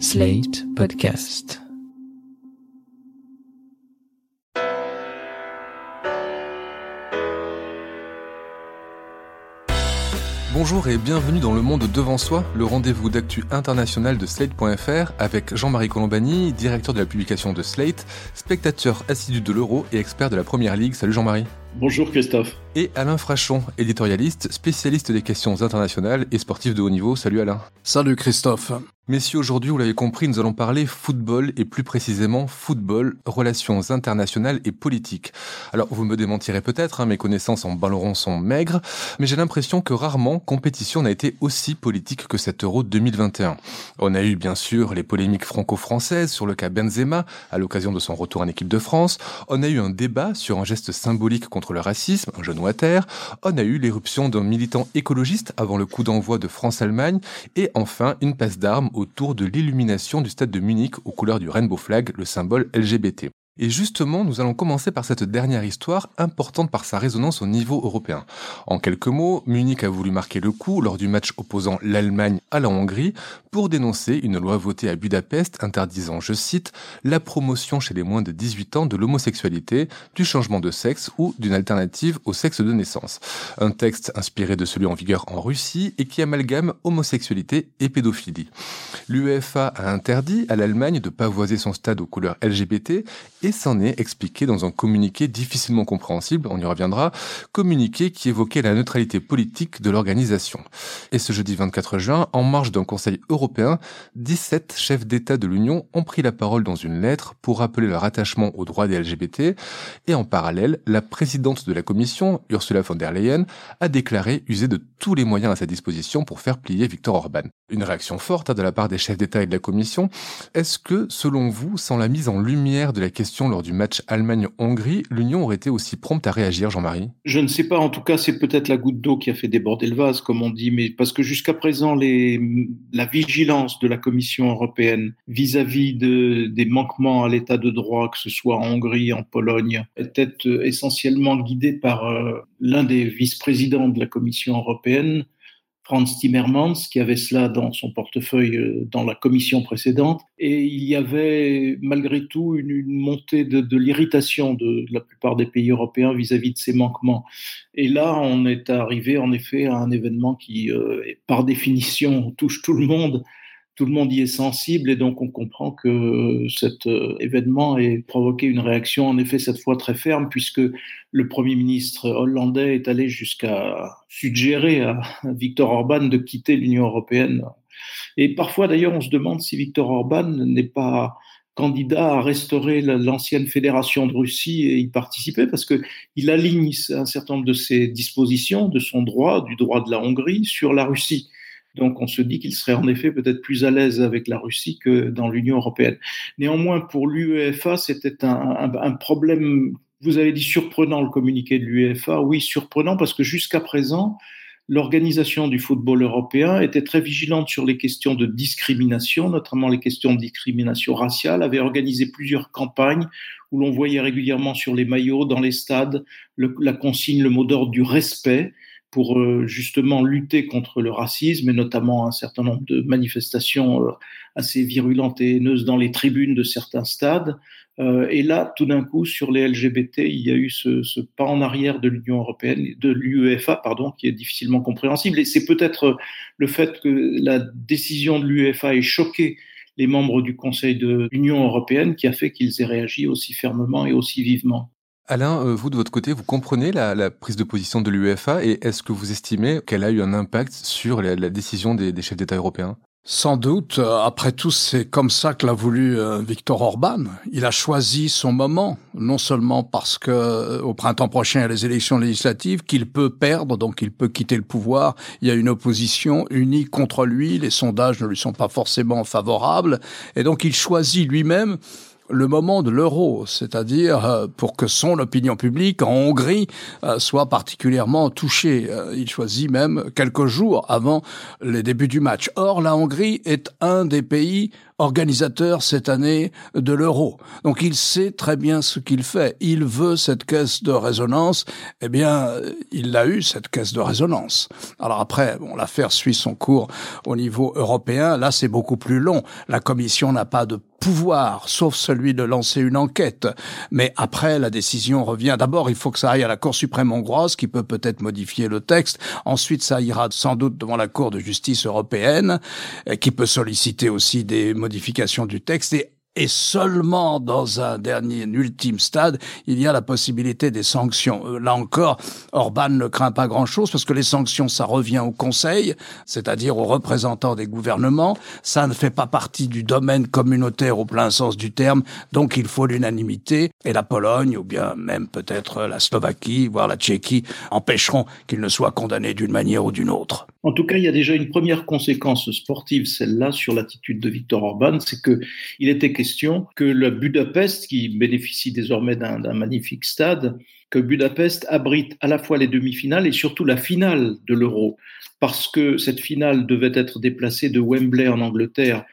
Slate Podcast. Bonjour et bienvenue dans Le Monde Devant Soi, le rendez-vous d'actu international de Slate.fr avec Jean-Marie Colombani, directeur de la publication de Slate, spectateur assidu de l'Euro et expert de la Première Ligue. Salut Jean-Marie. Bonjour Christophe. Et Alain Frachon, éditorialiste, spécialiste des questions internationales et sportif de haut niveau. Salut Alain. Salut Christophe. Messieurs, aujourd'hui, vous l'avez compris, nous allons parler football et plus précisément football, relations internationales et politiques. Alors, vous me démentirez peut-être, hein, mes connaissances en ballon sont maigres, mais j'ai l'impression que rarement compétition n'a été aussi politique que cet Euro 2021. On a eu bien sûr les polémiques franco-françaises sur le cas Benzema à l'occasion de son retour en équipe de France. On a eu un débat sur un geste symbolique contre le racisme, un à terre. On a eu l'éruption d'un militant écologiste avant le coup d'envoi de France-Allemagne et enfin une passe d'armes autour de l'illumination du stade de Munich aux couleurs du rainbow flag, le symbole LGBT. Et justement, nous allons commencer par cette dernière histoire, importante par sa résonance au niveau européen. En quelques mots, Munich a voulu marquer le coup lors du match opposant l'Allemagne à la Hongrie pour dénoncer une loi votée à Budapest interdisant, je cite, la promotion chez les moins de 18 ans de l'homosexualité, du changement de sexe ou d'une alternative au sexe de naissance. Un texte inspiré de celui en vigueur en Russie et qui amalgame homosexualité et pédophilie. L'UEFA a interdit à l'Allemagne de pavoiser son stade aux couleurs LGBT et s'en est expliqué dans un communiqué difficilement compréhensible, on y reviendra, communiqué qui évoquait la neutralité politique de l'organisation. Et ce jeudi 24 juin, en marge d'un conseil européen, 17 chefs d'État de l'Union ont pris la parole dans une lettre pour rappeler leur attachement aux droits des LGBT, et en parallèle, la présidente de la commission, Ursula von der Leyen, a déclaré user de tous les moyens à sa disposition pour faire plier Viktor Orban. Une réaction forte hein, de la part des chefs d'État et de la commission. Est-ce que, selon vous, sans la mise en lumière de la question lors du match Allemagne-Hongrie, l'Union aurait été aussi prompte à réagir, Jean-Marie? Je ne sais pas, en tout cas, c'est peut-être la goutte d'eau qui a fait déborder le vase, comme on dit, mais parce que jusqu'à présent, la vigilance de la Commission européenne vis-à-vis de, des manquements à l'état de droit, que ce soit en Hongrie, en Pologne, était essentiellement guidée par euh, l'un des vice-présidents de la Commission européenne, Franz Timmermans, qui avait cela dans son portefeuille euh, dans la commission précédente. Et il y avait malgré tout une, montée de, l'irritation de, la plupart des pays européens vis-à-vis -vis de ces manquements. Et là, on est arrivé en effet à un événement qui, euh, par définition, touche tout le monde tout le monde y est sensible et donc on comprend que cet euh, événement ait provoqué une réaction en effet cette fois très ferme puisque le Premier ministre hollandais est allé jusqu'à suggérer à Viktor Orban de quitter l'Union européenne. Et parfois d'ailleurs on se demande si Viktor Orban n'est pas candidat à restaurer l'ancienne fédération de Russie et y participer parce que il aligne un certain nombre de ses dispositions, de son droit, du droit de la Hongrie sur la Russie. Donc on se dit qu'il serait en effet peut-être plus à l'aise avec la Russie que dans l'Union européenne. Néanmoins, pour l'UEFA, c'était un, problème, vous avez dit surprenant le communiqué de l'UEFA. Oui, surprenant parce que jusqu'à présent, l'organisation du football européen était très vigilante sur les questions de discrimination, notamment les questions de discrimination raciale, avait organisé plusieurs campagnes où l'on voyait régulièrement sur les maillots, dans les stades, la consigne, le mot d'ordre du respect pour euh, justement lutter contre le racisme et notamment un certain nombre de manifestations euh, assez virulentes et haineuses dans les tribunes de certains stades. Euh, et là, tout d'un coup, sur les LGBT, il y a eu ce, pas en arrière de l'Union européenne, de l'UEFA, pardon, qui est difficilement compréhensible. Et c'est peut-être le fait que la décision de l'UEFA ait choqué les membres du Conseil de l'Union européenne qui a fait qu'ils aient réagi aussi fermement et aussi vivement. Alain, euh, vous de votre côté, vous comprenez la, la prise de position de l'UEFA et est-ce que vous estimez qu'elle a eu un impact sur la, décision des, des chefs d'État européens? Sans doute. Après tout, c'est comme ça que l'a voulu euh, Viktor Orban. Il a choisi son moment, non seulement parce que euh, au printemps prochain, il y a les élections législatives, qu'il peut perdre, donc il peut quitter le pouvoir. Il y a une opposition unie contre lui. Les sondages ne lui sont pas forcément favorables. Et donc, il choisit lui-même le moment de l'euro, c'est-à-dire euh, pour que son opinion publique en Hongrie euh, soit particulièrement touchée. Euh, il choisit même quelques jours avant les débuts du match. Or, la Hongrie est un des pays organisateur cette année de l'euro. Donc il sait très bien ce qu'il fait. Il veut cette caisse de résonance. Eh bien, il l'a eu, cette caisse de résonance. Alors après, bon, l'affaire suit son cours au niveau européen. Là, c'est beaucoup plus long. La Commission n'a pas de pouvoir, sauf celui de lancer une enquête. Mais après, la décision revient. D'abord, il faut que ça aille à la Cour suprême hongroise, qui peut peut-être modifier le texte. Ensuite, ça ira sans doute devant la Cour de justice européenne, qui peut solliciter aussi des modification du texte et seulement dans un dernier, ultime stade, il y a la possibilité des sanctions. Euh, là encore, Orban ne craint pas grand-chose parce que les sanctions, ça revient au Conseil, c'est-à-dire aux représentants des gouvernements. Ça ne fait pas partie du domaine communautaire au plein sens du terme, donc il faut l'unanimité. Et la Pologne, ou bien même peut-être la Slovaquie, voire la Tchéquie, empêcheront qu'il ne soit condamné d'une manière ou d'une autre. En tout cas, il y a déjà une première conséquence sportive, celle-là, sur l'attitude de Viktor Orban, c'est que il était question que le Budapest, qui bénéficie désormais d'un magnifique stade, que Budapest abrite à la fois les demi-finales et surtout la finale de l'Euro, parce que cette finale devait être déplacée de Wembley en Angleterre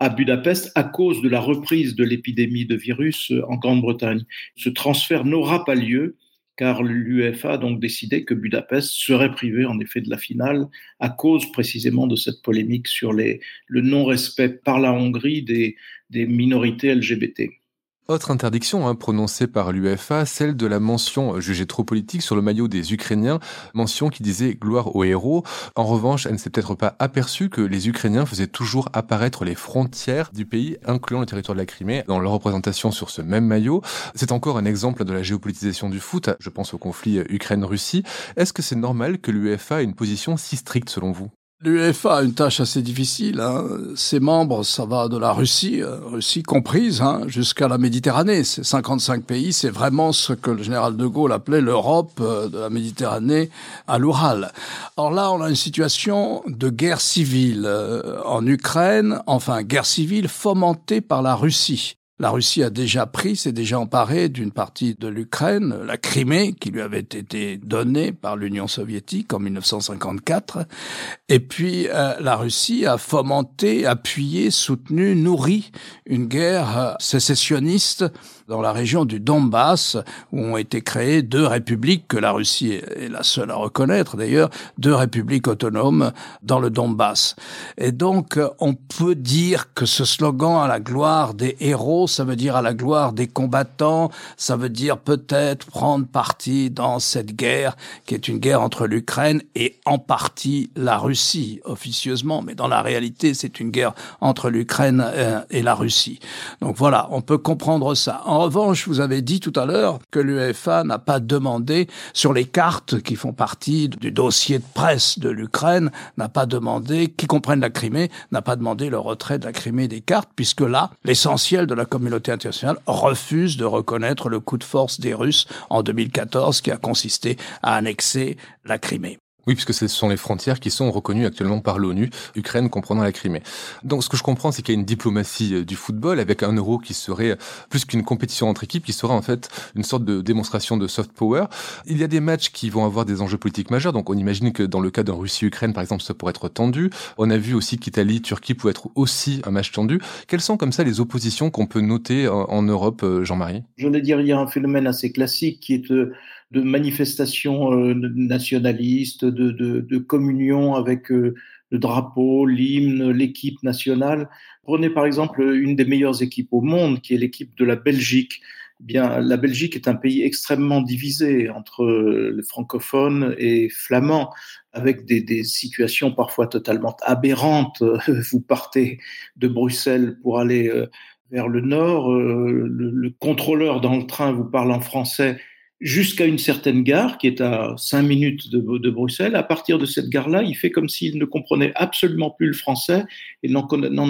à Budapest à cause de la reprise de l'épidémie de virus en Grande-Bretagne. Ce transfert n'aura pas lieu car l'UEFA a donc décidé que Budapest serait privé en effet de la finale à cause précisément de cette polémique sur le non-respect par la Hongrie des, des minorités LGBT. Autre interdiction hein, prononcée par l'UEFA, celle de la mention jugée trop politique sur le maillot des Ukrainiens, mention qui disait gloire aux héros. En revanche, elle ne s'est peut-être pas aperçue que les Ukrainiens faisaient toujours apparaître les frontières du pays, incluant le territoire de la Crimée, dans leur représentation sur ce même maillot. C'est encore un exemple de la géopolitisation du foot. Je pense au conflit Ukraine-Russie. Est-ce que c'est normal que l'UEFA ait une position si stricte selon vous? L'UEFA a une tâche assez difficile. Hein. Ses membres, ça va de la Russie, euh, Russie comprise, hein, jusqu'à la Méditerranée. C'est 55 pays. C'est vraiment ce que le général de Gaulle appelait l'Europe euh, de la Méditerranée à l'Oural. Or là, on a une situation de guerre civile euh, en Ukraine, enfin guerre civile fomentée par la Russie. La Russie a déjà pris, s'est déjà emparée d'une partie de l'Ukraine, la Crimée, qui lui avait été donnée par l'Union soviétique en 1954. Et puis euh, la Russie a fomenté, appuyé, soutenu, nourri une guerre euh, sécessionniste dans la région du Donbass, où ont été créées deux républiques, que la Russie est la seule à reconnaître d'ailleurs, deux républiques autonomes dans le Donbass. Et donc, on peut dire que ce slogan à la gloire des héros, ça veut dire à la gloire des combattants, ça veut dire peut-être prendre parti dans cette guerre qui est une guerre entre l'Ukraine et en partie la Russie, officieusement, mais dans la réalité, c'est une guerre entre l'Ukraine euh, et la Russie. Donc voilà, on peut comprendre ça. Revanche, vous avez dit tout à l'heure que l'UEFA n'a pas demandé sur les cartes qui font partie du dossier de presse de l'Ukraine, n'a pas demandé, qui comprennent la Crimée, n'a pas demandé le retrait de la Crimée des cartes, puisque là, l'essentiel de la communauté internationale refuse de reconnaître le coup de force des Russes en 2014 qui a consisté à annexer la Crimée. Oui, puisque ce sont les frontières qui sont reconnues actuellement par l'ONU, Ukraine comprenant la Crimée. Donc ce que je comprends, c'est qu'il y a une diplomatie euh, du football avec un euro qui serait, euh, plus qu'une compétition entre équipes, qui serait en fait une sorte de démonstration de soft power. Il y a des matchs qui vont avoir des enjeux politiques majeurs, donc on imagine que dans le cas d'un Russie-Ukraine, par exemple, ça pourrait être tendu. On a vu aussi qu'Italie-Turquie pouvait être aussi un match tendu. Quelles sont comme ça les oppositions qu'on peut noter en, Europe, euh, Jean-Marie? Je vais dire, il y a un phénomène assez classique qui est de manifestations euh, nationalistes, de, de, de, communion avec euh, le drapeau, l'hymne, l'équipe nationale. Prenez par exemple une des meilleures équipes au monde, qui est l'équipe de la Belgique. Eh bien, la Belgique est un pays extrêmement divisé entre les francophones et flamands, avec des, des, situations parfois totalement aberrantes. Vous partez de Bruxelles pour aller euh, vers le nord, le contrôleur dans le train vous parle en français jusqu'à une certaine gare qui est à cinq minutes de, Bruxelles. À partir de cette gare-là, il fait comme s'il ne comprenait absolument plus le français et n'en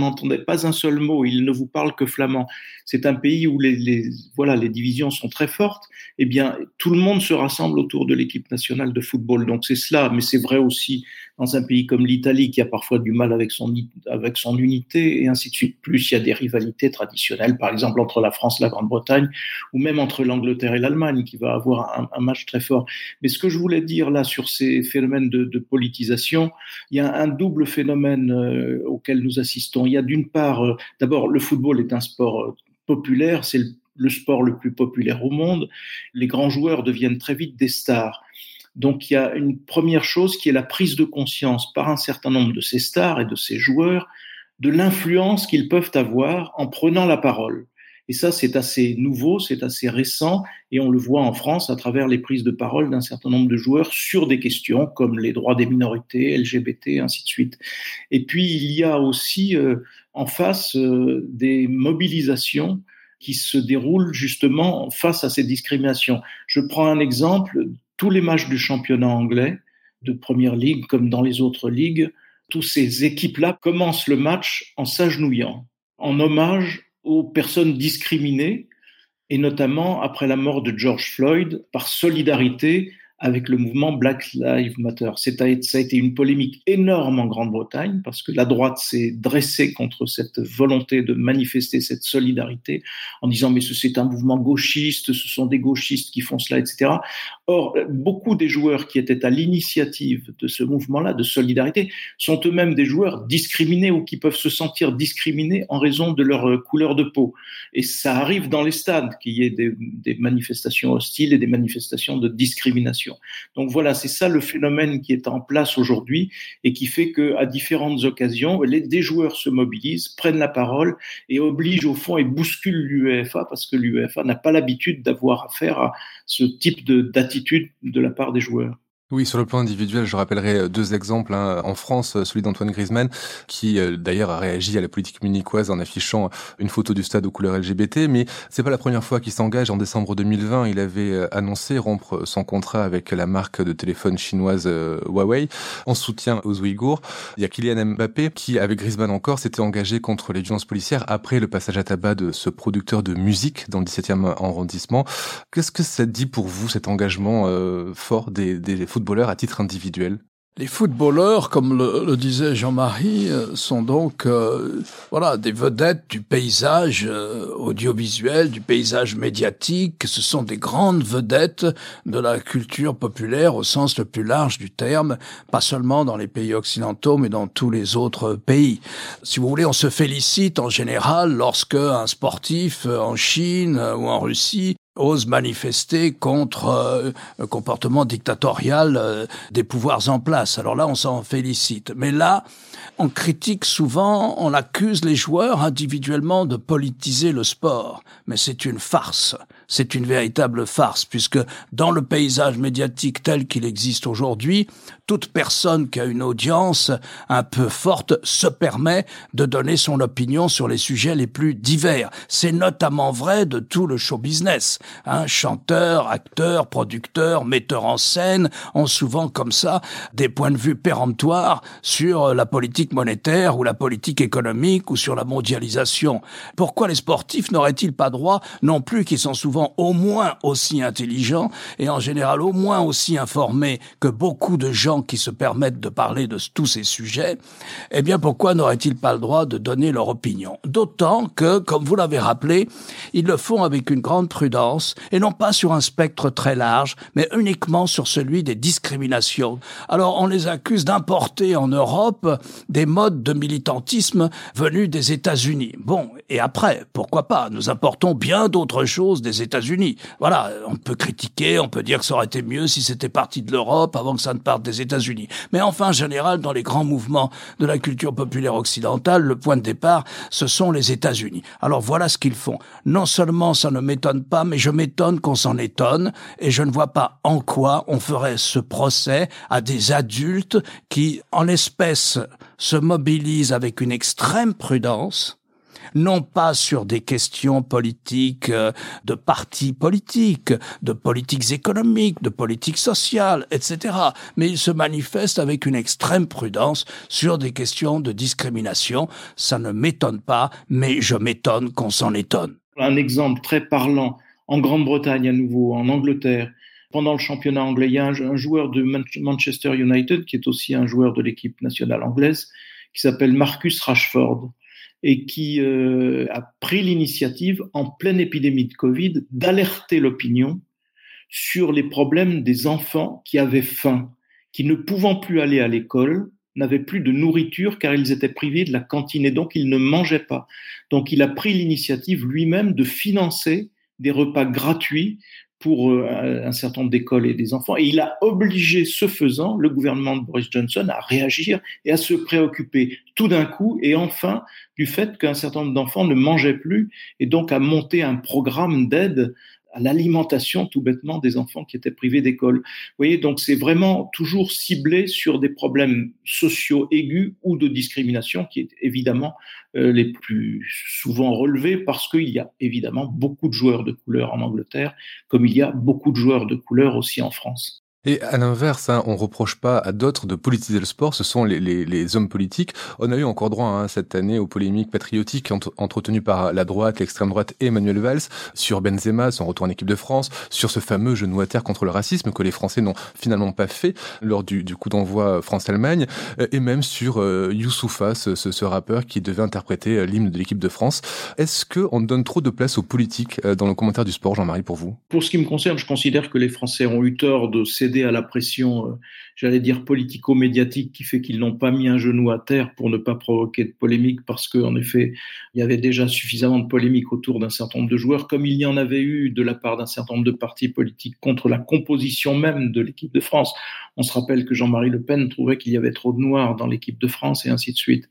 entendait pas un seul mot. Il ne vous parle que flamand. C'est un pays où les, voilà, les divisions sont très fortes. Eh bien, tout le monde se rassemble autour de l'équipe nationale de football. Donc c'est cela, mais c'est vrai aussi dans un pays comme l'Italie qui a parfois du mal avec son, avec son unité et ainsi de suite. Plus il y a des rivalités traditionnelles, par exemple entre la France la Grande-Bretagne ou même entre l'Angleterre et l'Allemagne qui va avoir un, match très fort. Mais ce que je voulais dire là sur ces phénomènes de, politisation, il y a un double phénomène euh, auquel nous assistons. Il y a d'une part, euh, d'abord, le football est un sport euh, populaire, c'est le sport le plus populaire au monde. Les grands joueurs deviennent très vite des stars. Donc il y a une première chose qui est la prise de conscience par un certain nombre de ces stars et de ces joueurs de l'influence qu'ils peuvent avoir en prenant la parole. Et ça, c'est assez nouveau, c'est assez récent, et on le voit en France à travers les prises de parole d'un certain nombre de joueurs sur des questions comme les droits des minorités, LGBT, ainsi de suite. Et puis, il y a aussi euh, en face euh, des mobilisations qui se déroulent justement face à ces discriminations. Je prends un exemple, tous les matchs du championnat anglais, de première ligue comme dans les autres ligues, tous ces équipes-là commencent le match en s'agenouillant, en hommage aux personnes discriminées, et notamment après la mort de George Floyd, par solidarité avec le mouvement Black Lives Matter. Ça a été une polémique énorme en Grande-Bretagne parce que la droite s'est dressée contre cette volonté de manifester cette solidarité en disant mais c'est un mouvement gauchiste, ce sont des gauchistes qui font cela, etc. Or, beaucoup des joueurs qui étaient à l'initiative de ce mouvement-là de solidarité sont eux-mêmes des joueurs discriminés ou qui peuvent se sentir discriminés en raison de leur couleur de peau. Et ça arrive dans les stades qu'il y ait des, des manifestations hostiles et des manifestations de discrimination. Donc voilà, c'est ça le phénomène qui est en place aujourd'hui et qui fait que à différentes occasions, des joueurs se mobilisent, prennent la parole et obligent au fond et bousculent l'UEFA parce que l'UEFA n'a pas l'habitude d'avoir affaire à ce type d'attitude de la part des joueurs. Oui, sur le plan individuel, je rappellerai euh, deux exemples. Hein. En France, euh, celui d'Antoine Griezmann, qui euh, d'ailleurs a réagi à la politique munichoise en affichant une photo du stade aux couleurs LGBT. Mais c'est pas la première fois qu'il s'engage. En décembre 2020, il avait annoncé rompre son contrat avec la marque de téléphone chinoise Huawei en soutien aux Ouïghours. Il y a Kylian Mbappé qui, avec Griezmann encore, s'était engagé contre les violences policières après le passage à tabac de ce producteur de musique dans le 17e arrondissement. Qu'est-ce que ça dit pour vous cet engagement fort des, des à titre individuel les footballeurs, comme le, le disait Jean-Marie, euh, sont donc euh, voilà des vedettes du paysage euh, audiovisuel, du paysage médiatique. Ce sont des grandes vedettes de la culture populaire au sens le plus large du terme, pas seulement dans les pays occidentaux, mais dans tous les autres pays. Si vous voulez, on se félicite en général lorsque un sportif en Chine ou en Russie ose manifester contre euh, un comportement dictatorial euh, des pouvoirs en place. Alors là, on s'en félicite. Mais là, on critique souvent, on accuse les joueurs individuellement de politiser le sport. Mais c'est une farce. C'est une véritable farce, puisque dans le paysage médiatique tel qu'il existe aujourd'hui, toute personne qui a une audience un peu forte se permet de donner son opinion sur les sujets les plus divers. C'est notamment vrai de tout le show business. Hein, chanteurs, acteurs, producteurs, metteurs en scène ont souvent comme ça des points de vue péremptoires sur la politique monétaire ou la politique économique ou sur la mondialisation. Pourquoi les sportifs n'auraient-ils pas droit non plus qu'ils sont souvent au moins aussi intelligents et en général au moins aussi informés que beaucoup de gens qui se permettent de parler de tous ces sujets, eh bien pourquoi n'auraient-ils pas le droit de donner leur opinion? D'autant que, comme vous l'avez rappelé, ils le font avec une grande prudence et non pas sur un spectre très large, mais uniquement sur celui des discriminations. Alors on les accuse d'importer en Europe des modes de militantisme venus des États-Unis. Bon, et après, pourquoi pas? Nous importons bien d'autres choses des États-Unis. Voilà, on peut critiquer, on peut dire que ça aurait été mieux si c'était parti de l'Europe avant que ça ne parte des États-Unis. Mais enfin, en général, dans les grands mouvements de la culture populaire occidentale, le point de départ, ce sont les États-Unis. Alors voilà ce qu'ils font. Non seulement ça ne m'étonne pas, mais je m'étonne qu'on s'en étonne, et je ne vois pas en quoi on ferait ce procès à des adultes qui, en espèce, se mobilisent avec une extrême prudence, non pas sur des questions politiques, euh, de partis politiques, de politiques économiques, de politiques sociales, etc. Mais il se manifeste avec une extrême prudence sur des questions de discrimination. Ça ne m'étonne pas, mais je m'étonne qu'on s'en étonne. Un exemple très parlant en Grande-Bretagne à nouveau, en Angleterre, pendant le championnat anglais, il y a un, joueur de Manchester United qui est aussi un joueur de l'équipe nationale anglaise, qui s'appelle Marcus Rashford et qui euh, a pris l'initiative en pleine épidémie de Covid d'alerter l'opinion sur les problèmes des enfants qui avaient faim, qui ne pouvant plus aller à l'école, n'avaient plus de nourriture car ils étaient privés de la cantine et donc ils ne mangeaient pas. Donc il a pris l'initiative lui-même de financer des repas gratuits pour euh, un certain nombre d'écoles et des enfants. Et il a obligé, ce faisant, le gouvernement de Boris Johnson à réagir et à se préoccuper tout d'un coup et enfin du fait qu'un certain nombre d'enfants ne mangeaient plus et donc à monter un programme d'aide à l'alimentation tout bêtement des enfants qui étaient privés d'école. Vous voyez, donc c'est vraiment toujours ciblé sur des problèmes sociaux aigus ou de discrimination qui est évidemment euh, les plus souvent relevés parce qu'il y a évidemment beaucoup de joueurs de couleur en Angleterre, comme il y a beaucoup de joueurs de couleur aussi en France. Et à l'inverse, hein, on reproche pas à d'autres de politiser le sport, ce sont les, les, les hommes politiques. On a eu encore droit hein, cette année aux polémiques patriotiques entretenues par la droite, l'extrême droite et Emmanuel Valls sur Benzema, son retour en équipe de France, sur ce fameux genou à terre contre le racisme que les Français n'ont finalement pas fait lors du, du coup d'envoi France-Allemagne, euh, et même sur euh, Youssoufa, ce, ce, ce, rappeur qui devait interpréter euh, l'hymne de l'équipe de France. Est-ce qu'on donne trop de place aux politiques dans le commentaire du sport, Jean-Marie, pour vous? Pour ce qui me concerne, je considère que les Français ont eu tort de à la pression, euh, j'allais dire politico-médiatique, qui fait qu'ils n'ont pas mis un genou à terre pour ne pas provoquer de polémique, parce qu'en effet, il y avait déjà suffisamment de polémique autour d'un certain nombre de joueurs, comme il y en avait eu de la part d'un certain nombre de partis politiques contre la composition même de l'équipe de France. On se rappelle que Jean-Marie Le Pen trouvait qu'il y avait trop de noirs dans l'équipe de France et ainsi de suite.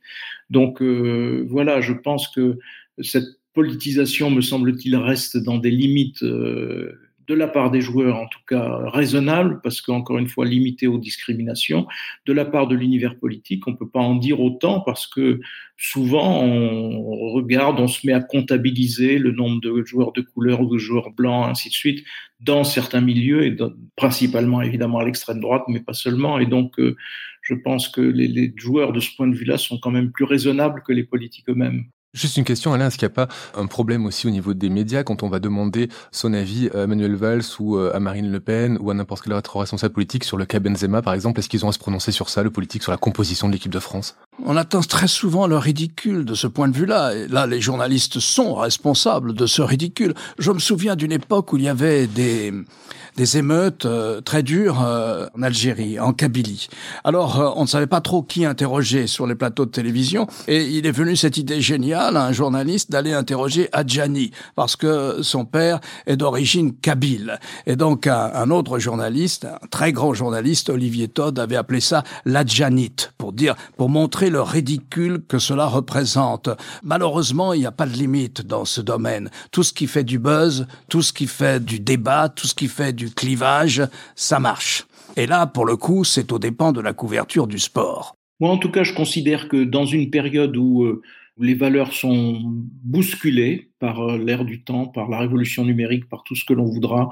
Donc euh, voilà, je pense que cette politisation, me semble-t-il, reste dans des limites euh, de la part des joueurs en tout cas raisonnable, parce qu'encore une fois limité aux discriminations, de la part de l'univers politique, on ne peut pas en dire autant parce que souvent on regarde, on se met à comptabiliser le nombre de joueurs de couleur ou de joueurs blancs, ainsi de suite, dans certains milieux, et principalement évidemment à l'extrême droite, mais pas seulement. Et donc euh, je pense que les, les joueurs de ce point de vue-là sont quand même plus raisonnables que les politiques eux-mêmes. Juste une question, Alain, est-ce qu'il n'y a pas un problème aussi au niveau des médias quand on va demander son avis à Emmanuel Valls ou euh, à Marine Le Pen ou à n'importe quel autre responsable politique sur le cas Benzema, par exemple? Est-ce qu'ils ont à se prononcer sur ça, le politique, sur la composition de l'équipe de France? On attend très souvent le ridicule de ce point de vue-là. Et là, les journalistes sont responsables de ce ridicule. Je me souviens d'une époque où il y avait des des émeutes euh, très dures euh, en Algérie, en Kabylie. Alors, euh, on ne savait pas trop qui interroger sur les plateaux de télévision, et il est venu cette idée géniale à un journaliste d'aller interroger Adjani, parce que son père est d'origine kabyle. Et donc, un, un, autre journaliste, un très grand journaliste, Olivier Todd, avait appelé ça l'Adjanite, pour dire, pour montrer le ridicule que cela représente. Malheureusement, il n'y a pas de limite dans ce domaine. Tout ce qui fait du buzz, tout ce qui fait du débat, tout ce qui fait du clivage, ça marche. Et là, pour le coup, c'est au dépend de la couverture du sport. Moi, en tout cas, je considère que dans une période où, euh, les valeurs sont bousculées par euh, l'ère du temps, par la révolution numérique, par tout ce que l'on voudra,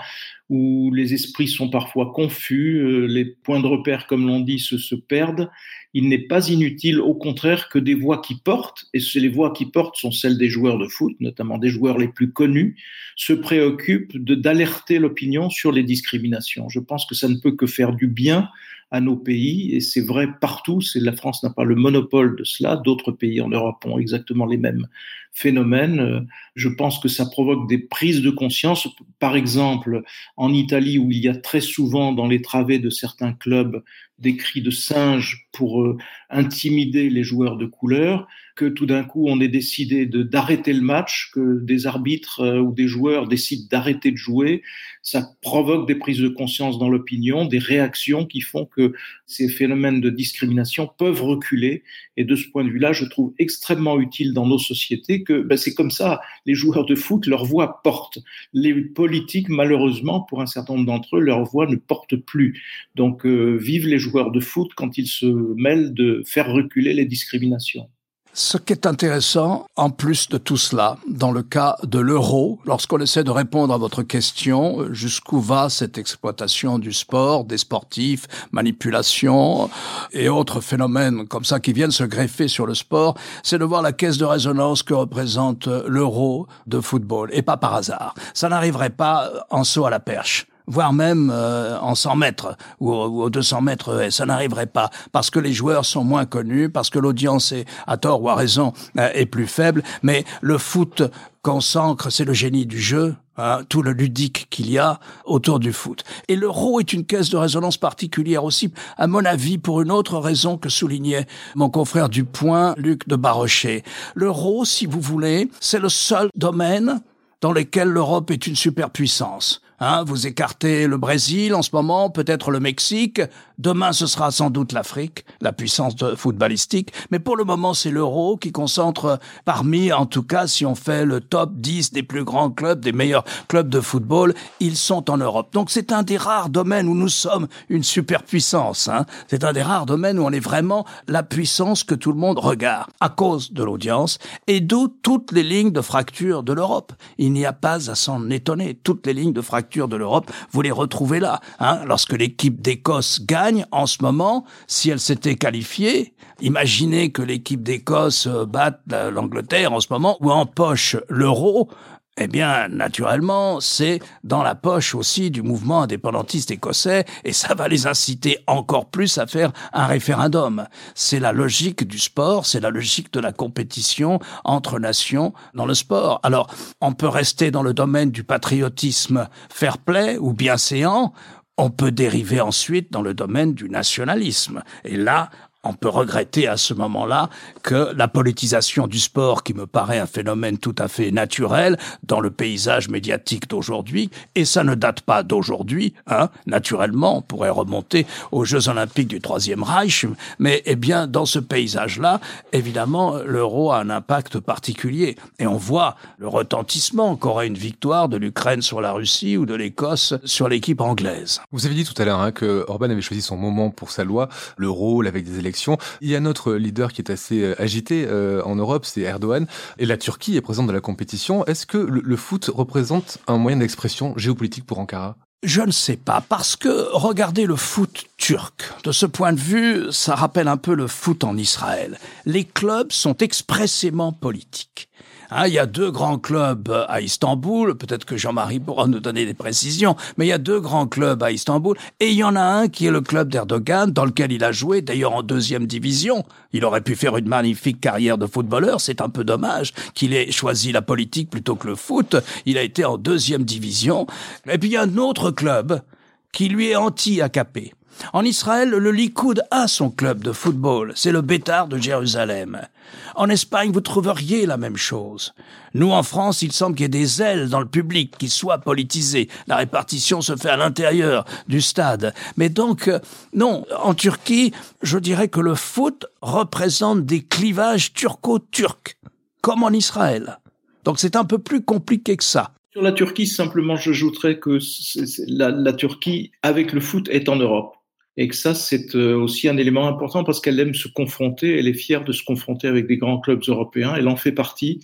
où les esprits sont parfois confus, euh, les points de repère, comme l'on dit, se, se perdent, il n'est pas inutile, au contraire, que des voix qui portent, et les voix qui portent sont celles des joueurs de foot, notamment des joueurs les plus connus, se préoccupent d'alerter l'opinion sur les discriminations. Je pense que ça ne peut que faire du bien à nos pays, et c'est vrai partout, la France n'a pas le monopole de cela, d'autres pays en Europe ont exactement les mêmes phénomènes. Je pense que ça provoque des prises de conscience, par exemple en Italie où il y a très souvent dans les travées de certains clubs des cris de singes pour euh, intimider les joueurs de couleur, que tout d'un coup on ait décidé d'arrêter le match, que des arbitres euh, ou des joueurs décident d'arrêter de jouer, ça provoque des prises de conscience dans l'opinion, des réactions qui font que ces phénomènes de discrimination peuvent reculer. Et de ce point de vue-là, je trouve extrêmement utile dans nos sociétés que ben, c'est comme ça, les joueurs de foot, leur voix porte. Les politiques, malheureusement, pour un certain nombre d'entre eux, leur voix ne porte plus. Donc, euh, vive les joueurs de foot quand ils se mêlent de faire reculer les discriminations. Ce qui est intéressant, en plus de tout cela, dans le cas de l'euro, lorsqu'on essaie de répondre à votre question, jusqu'où va cette exploitation du sport, des sportifs, manipulation et autres phénomènes comme ça qui viennent se greffer sur le sport, c'est de voir la caisse de résonance que représente l'euro de football. Et pas par hasard. Ça n'arriverait pas en saut à la perche voire même euh, en 100 mètres ou, aux 200 mètres. Ça n'arriverait pas parce que les joueurs sont moins connus, parce que l'audience est, à tort ou à raison, euh, est plus faible. Mais le foot qu'on c'est le génie du jeu, hein, tout le ludique qu'il y a autour du foot. Et l'euro est une caisse de résonance particulière aussi, à mon avis, pour une autre raison que soulignait mon confrère du Point, Luc de Barochet. L'euro, si vous voulez, c'est le seul domaine dans lequel l'Europe est une superpuissance. Hein, vous écartez le Brésil en ce moment, peut-être le Mexique. Demain, ce sera sans doute l'Afrique, la puissance footballistique. Mais pour le moment, c'est l'euro qui concentre parmi, en tout cas, si on fait le top 10 des plus grands clubs, des meilleurs clubs de football, ils sont en Europe. Donc c'est un des rares domaines où nous sommes une superpuissance. Hein. C'est un des rares domaines où on est vraiment la puissance que tout le monde regarde à cause de l'audience et d'où toutes les lignes de fracture de l'Europe. Il n'y a pas à s'en étonner. Toutes les lignes de fracture de l'Europe, vous les retrouvez là. Hein. Lorsque l'équipe d'Écosse gagne en ce moment, si elle s'était qualifiée, imaginez que l'équipe d'Écosse euh, batte l'Angleterre en ce moment ou empoche l'euro, eh bien, naturellement, c'est dans la poche aussi du mouvement indépendantiste écossais et ça va les inciter encore plus à faire un référendum. C'est la logique du sport, c'est la logique de la compétition entre nations dans le sport. Alors, on peut rester dans le domaine du patriotisme fair play ou bienséant, on peut dériver ensuite dans le domaine du nationalisme. Et là, on peut regretter à ce moment-là que la politisation du sport, qui me paraît un phénomène tout à fait naturel dans le paysage médiatique d'aujourd'hui, et ça ne date pas d'aujourd'hui, hein, naturellement, on pourrait remonter aux Jeux Olympiques du Troisième Reich, mais eh bien, dans ce paysage-là, évidemment, l'euro a un impact particulier. Et on voit le retentissement qu'aurait une victoire de l'Ukraine sur la Russie ou de l'Écosse sur l'équipe anglaise. Vous avez dit tout à l'heure hein, que Orban avait choisi son moment pour sa loi, l'euro, avec des élections il y a notre leader qui est assez euh, agité euh, en Europe, c'est Erdogan, et la Turquie est présente dans la compétition. Est-ce que le, foot représente un moyen d'expression géopolitique pour Ankara? Je ne sais pas, parce que regardez le foot turc. De ce point de vue, ça rappelle un peu le foot en Israël. Les clubs sont expressément politiques. Hein, il y a deux grands clubs à Istanbul, peut-être que Jean-Marie pourra nous donner des précisions, mais il y a deux grands clubs à Istanbul, et il y en a un qui est le club d'Erdogan, dans lequel il a joué, d'ailleurs en deuxième division. Il aurait pu faire une magnifique carrière de footballeur, c'est un peu dommage qu'il ait choisi la politique plutôt que le foot. Il a été en deuxième division. Et puis il y a un autre club qui lui est anti-AKP. En Israël, le Likoud a son club de football, c'est le Bétard de Jérusalem. En Espagne, vous trouveriez la même chose. Nous, en France, il semble qu'il y ait des ailes dans le public qui soient politisées. La répartition se fait à l'intérieur du stade. Mais donc, euh, non, en Turquie, je dirais que le foot représente des clivages turco-turcs, comme en Israël. Donc c'est un peu plus compliqué que ça. Sur la Turquie, simplement, j'ajouterais que la Turquie, avec le foot, est en Europe et que ça, c'est euh, aussi un élément important parce qu'elle aime se confronter, elle est fière de se confronter avec des grands clubs européens, elle en fait partie.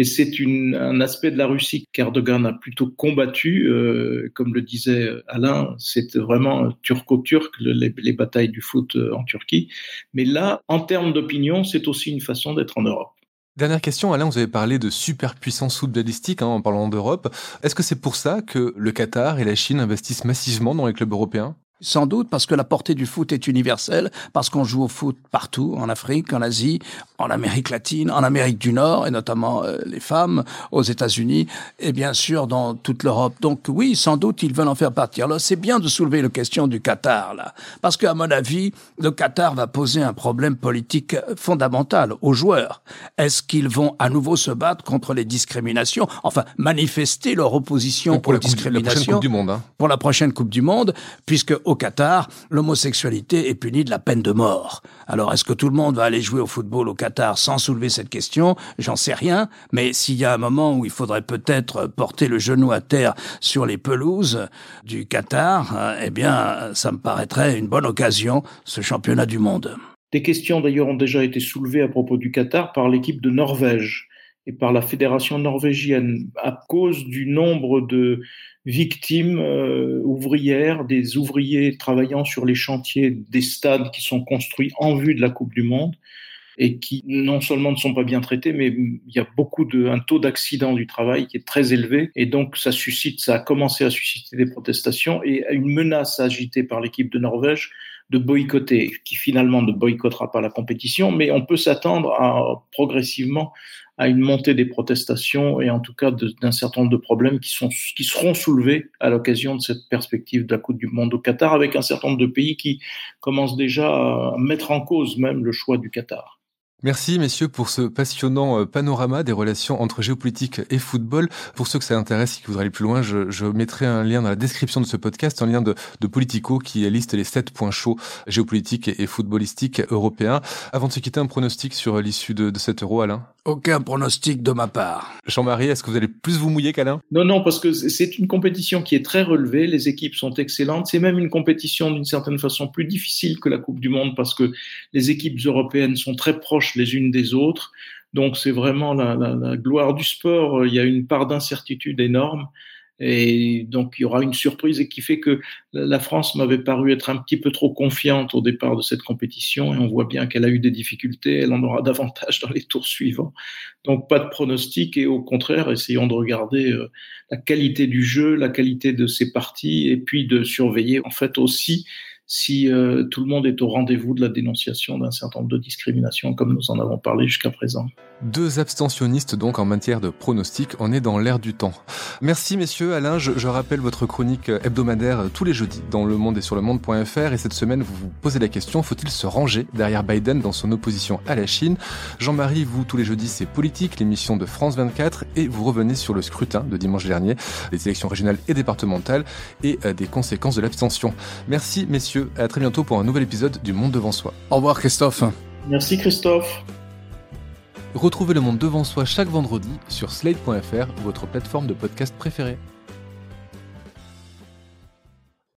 Et c'est un aspect de la Russie qu'Erdogan a plutôt combattu, euh, comme le disait Alain, c'est vraiment turco-turc, les, les, batailles du foot euh, en Turquie. Mais là, en termes d'opinion, c'est aussi une façon d'être en Europe. Dernière question, Alain, vous avez parlé de superpuissance footballistique hein, en parlant d'Europe. Est-ce que c'est pour ça que le Qatar et la Chine investissent massivement dans les clubs européens? Sans doute parce que la portée du foot est universelle, parce qu'on joue au foot partout, en Afrique, en Asie, en Amérique latine, en Amérique du Nord, et notamment euh, les femmes, aux États-Unis, et bien sûr dans toute l'Europe. Donc oui, sans doute, ils veulent en faire partir. Là, c'est bien de soulever la question du Qatar, là, parce qu'à mon avis, le Qatar va poser un problème politique fondamental aux joueurs. Est-ce qu'ils vont à nouveau se battre contre les discriminations, enfin manifester leur opposition pour aux discriminations du Monde, hein. pour la prochaine Coupe du Monde, puisque au Qatar, l'homosexualité est punie de la peine de mort. Alors, est-ce que tout le monde va aller jouer au football au Qatar sans soulever cette question? J'en sais rien. Mais s'il y a un moment où il faudrait peut-être porter le genou à terre sur les pelouses du Qatar, euh, eh bien, ça me paraîtrait une bonne occasion, ce championnat du monde. Des questions d'ailleurs ont déjà été soulevées à propos du Qatar par l'équipe de Norvège et par la fédération norvégienne à cause du nombre de victimes euh, ouvrières, des ouvriers travaillant sur les chantiers des stades qui sont construits en vue de la Coupe du Monde et qui non seulement ne sont pas bien traités, mais il y a beaucoup de un taux d'accident du travail qui est très élevé et donc ça suscite, ça a commencé à susciter des protestations et une menace agitée par l'équipe de Norvège de boycotter, qui finalement ne boycottera pas la compétition, mais on peut s'attendre à progressivement à une montée des protestations et en tout cas d'un certain nombre de problèmes qui, sont, qui seront soulevés à l'occasion de cette perspective de la Coupe du Monde au Qatar, avec un certain nombre de pays qui commencent déjà à mettre en cause même le choix du Qatar. Merci messieurs pour ce passionnant euh, panorama des relations entre géopolitique et football. Pour ceux que ça intéresse et qui voudraient aller plus loin, je, je, mettrai un lien dans la description de ce podcast, un lien de, de Politico qui liste les sept points chauds géopolitiques et footballistiques européens. Avant de se quitter, un pronostic sur l'issue de, de cet euro, Alain? Aucun pronostic de ma part. Jean-Marie, est-ce que vous allez plus vous mouiller qu'Alain? Non, non, parce que c'est une compétition qui est très relevée, les équipes sont excellentes, c'est même une compétition d'une certaine façon plus difficile que la Coupe du Monde parce que les équipes européennes sont très proches les unes des autres. Donc c'est vraiment la, gloire du sport. Il y a une part d'incertitude énorme. Et donc il y aura une surprise et qui fait que la France m'avait paru être un petit peu trop confiante au départ de cette compétition et on voit bien qu'elle a eu des difficultés, elle en aura davantage dans les tours suivants. Donc pas de pronostic et au contraire essayons de regarder euh, la qualité du jeu, la qualité de ses parties et puis de surveiller en fait aussi si euh, tout le monde est au rendez-vous de la dénonciation d'un certain nombre de discriminations, comme nous en avons parlé jusqu'à présent. Deux abstentionnistes donc en matière de pronostic, on est dans l'air du temps. Merci messieurs, Alain, je, je, rappelle votre chronique hebdomadaire tous les jeudis dans le monde et sur le monde.fr et cette semaine vous vous posez la question, faut-il se ranger derrière Biden dans son opposition à la Chine? Jean-Marie, vous tous les jeudis c'est politique, l'émission de France 24 et vous revenez sur le scrutin de dimanche dernier, les élections régionales et départementales et euh, des conséquences de l'abstention. Merci messieurs à très bientôt pour un nouvel épisode du Monde devant soi. Au revoir Christophe. Merci Christophe. Retrouvez le Monde devant soi chaque vendredi sur slate.fr, votre plateforme de podcast préférée.